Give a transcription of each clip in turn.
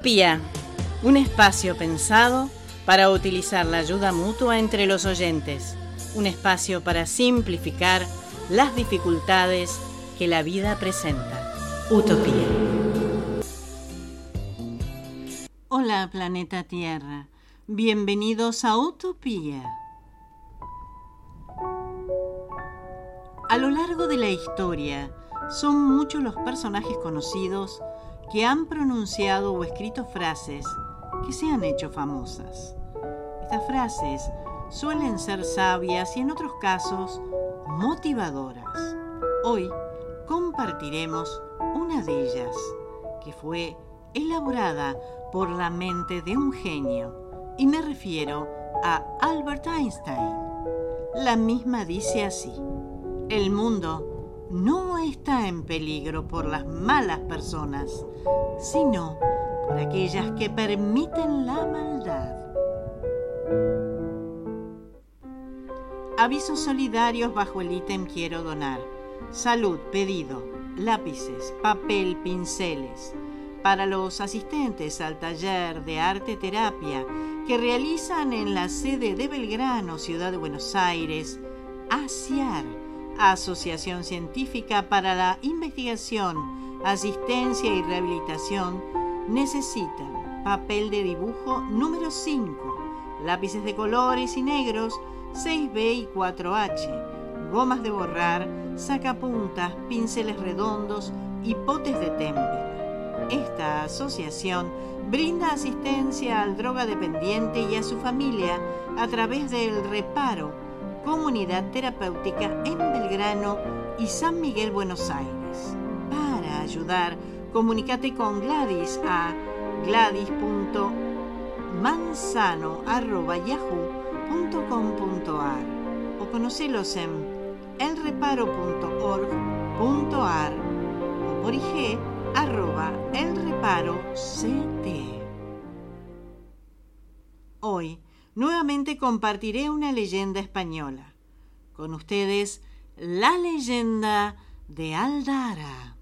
Utopía, un espacio pensado para utilizar la ayuda mutua entre los oyentes, un espacio para simplificar las dificultades que la vida presenta. Utopía. Hola planeta Tierra, bienvenidos a Utopía. A lo largo de la historia, son muchos los personajes conocidos que han pronunciado o escrito frases que se han hecho famosas. Estas frases suelen ser sabias y en otros casos motivadoras. Hoy compartiremos una de ellas, que fue elaborada por la mente de un genio, y me refiero a Albert Einstein. La misma dice así, el mundo no está en peligro por las malas personas, sino por aquellas que permiten la maldad. Avisos solidarios bajo el ítem quiero donar. Salud, pedido, lápices, papel, pinceles. Para los asistentes al taller de arte terapia que realizan en la sede de Belgrano, Ciudad de Buenos Aires, ASIAR Asociación Científica para la Investigación, Asistencia y Rehabilitación, necesitan papel de dibujo número 5, lápices de colores y negros 6B y 4H, gomas de borrar, sacapuntas, pinceles redondos y potes de témpera. Esta asociación brinda asistencia al drogadependiente y a su familia a través del reparo Comunidad Terapéutica en Belgrano y San Miguel, Buenos Aires. Para ayudar, comunícate con Gladys a gladys.manzano.yahoo.com.ar o conocelos en elreparo.org.ar o por IG arroba elreparoct. Hoy, nuevamente compartiré una leyenda española. Con ustedes, la leyenda de Aldara.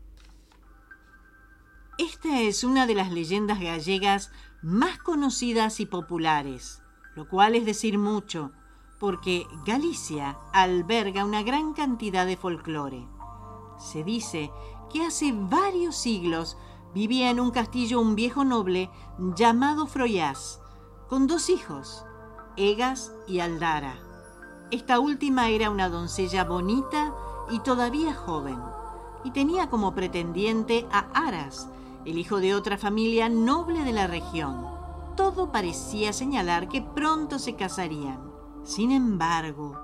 Esta es una de las leyendas gallegas más conocidas y populares, lo cual es decir mucho, porque Galicia alberga una gran cantidad de folclore. Se dice que hace varios siglos vivía en un castillo un viejo noble llamado Froyás, con dos hijos, Egas y Aldara. Esta última era una doncella bonita y todavía joven, y tenía como pretendiente a Aras, el hijo de otra familia noble de la región. Todo parecía señalar que pronto se casarían. Sin embargo,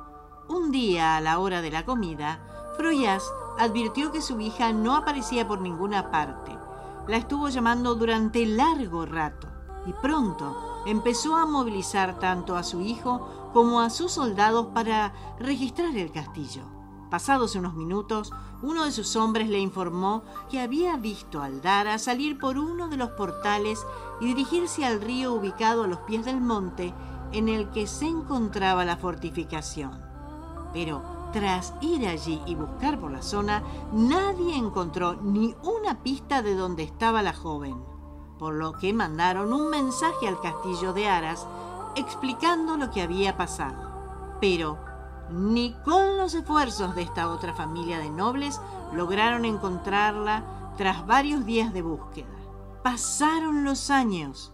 un día a la hora de la comida, Froyas advirtió que su hija no aparecía por ninguna parte. La estuvo llamando durante largo rato y pronto empezó a movilizar tanto a su hijo como a sus soldados para registrar el castillo. Pasados unos minutos, uno de sus hombres le informó que había visto a Aldara salir por uno de los portales y dirigirse al río ubicado a los pies del monte en el que se encontraba la fortificación. Pero tras ir allí y buscar por la zona, nadie encontró ni una pista de dónde estaba la joven por lo que mandaron un mensaje al castillo de Aras explicando lo que había pasado. Pero ni con los esfuerzos de esta otra familia de nobles lograron encontrarla tras varios días de búsqueda. Pasaron los años.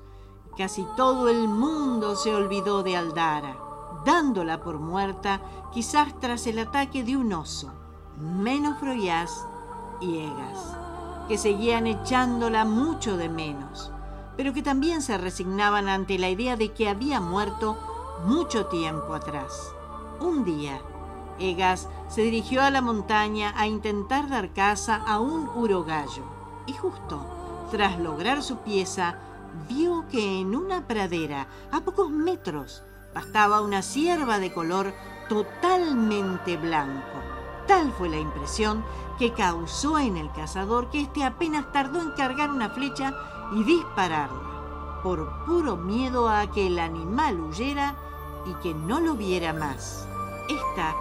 Casi todo el mundo se olvidó de Aldara, dándola por muerta quizás tras el ataque de un oso, menos Froyas y Egas que seguían echándola mucho de menos, pero que también se resignaban ante la idea de que había muerto mucho tiempo atrás. Un día, Egas se dirigió a la montaña a intentar dar caza a un urogallo y justo tras lograr su pieza vio que en una pradera a pocos metros pastaba una cierva de color totalmente blanco. Tal fue la impresión que causó en el cazador que éste apenas tardó en cargar una flecha y dispararla, por puro miedo a que el animal huyera y que no lo viera más. Esta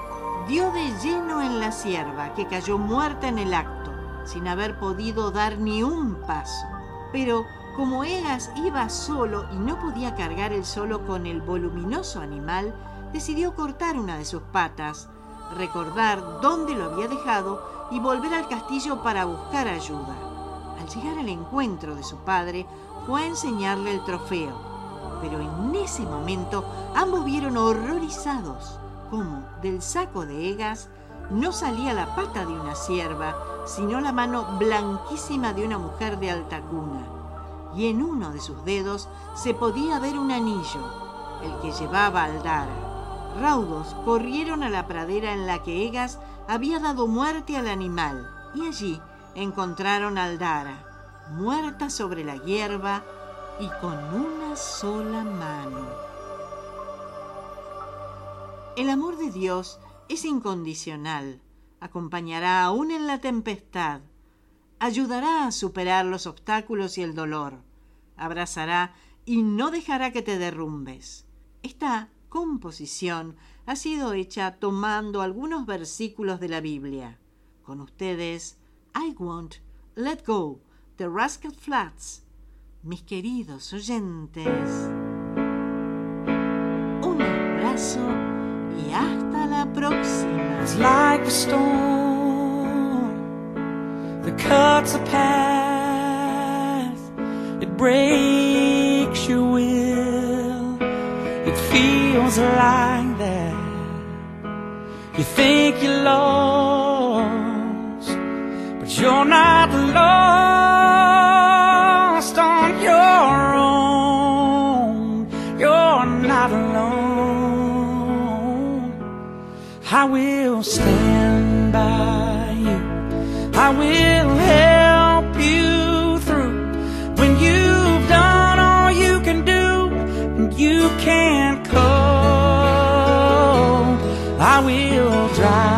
dio de lleno en la sierva, que cayó muerta en el acto, sin haber podido dar ni un paso. Pero Como Egas iba solo y no podía cargar el solo con el voluminoso animal, decidió cortar una de sus patas, recordar dónde lo había dejado y volver al castillo para buscar ayuda. Al llegar al encuentro de su padre, fue a enseñarle el trofeo, pero en ese momento ambos vieron horrorizados cómo del saco de Egas no salía la pata de una sierva, sino la mano blanquísima de una mujer de alta cuna, y en uno de sus dedos se podía ver un anillo, el que llevaba Aldara. Raudos corrieron a la pradera en la que Egas había dado muerte al animal, y allí encontraron a Aldara, muerta sobre la hierba y con una sola mano. El amor de Dios es incondicional, acompañará aún en la tempestad, ayudará a superar los obstáculos y el dolor, abrazará y no dejará que te derrumbes. Esta composición ha sido hecha tomando algunos versículos de la Biblia. Con ustedes, I Won't Let Go, The Rascal Flats. Mis queridos oyentes, un abrazo y hasta la próxima. Feels like that. You think you're lost, but you're not lost on your own. You're not alone. I will stand by you. I will help I will dry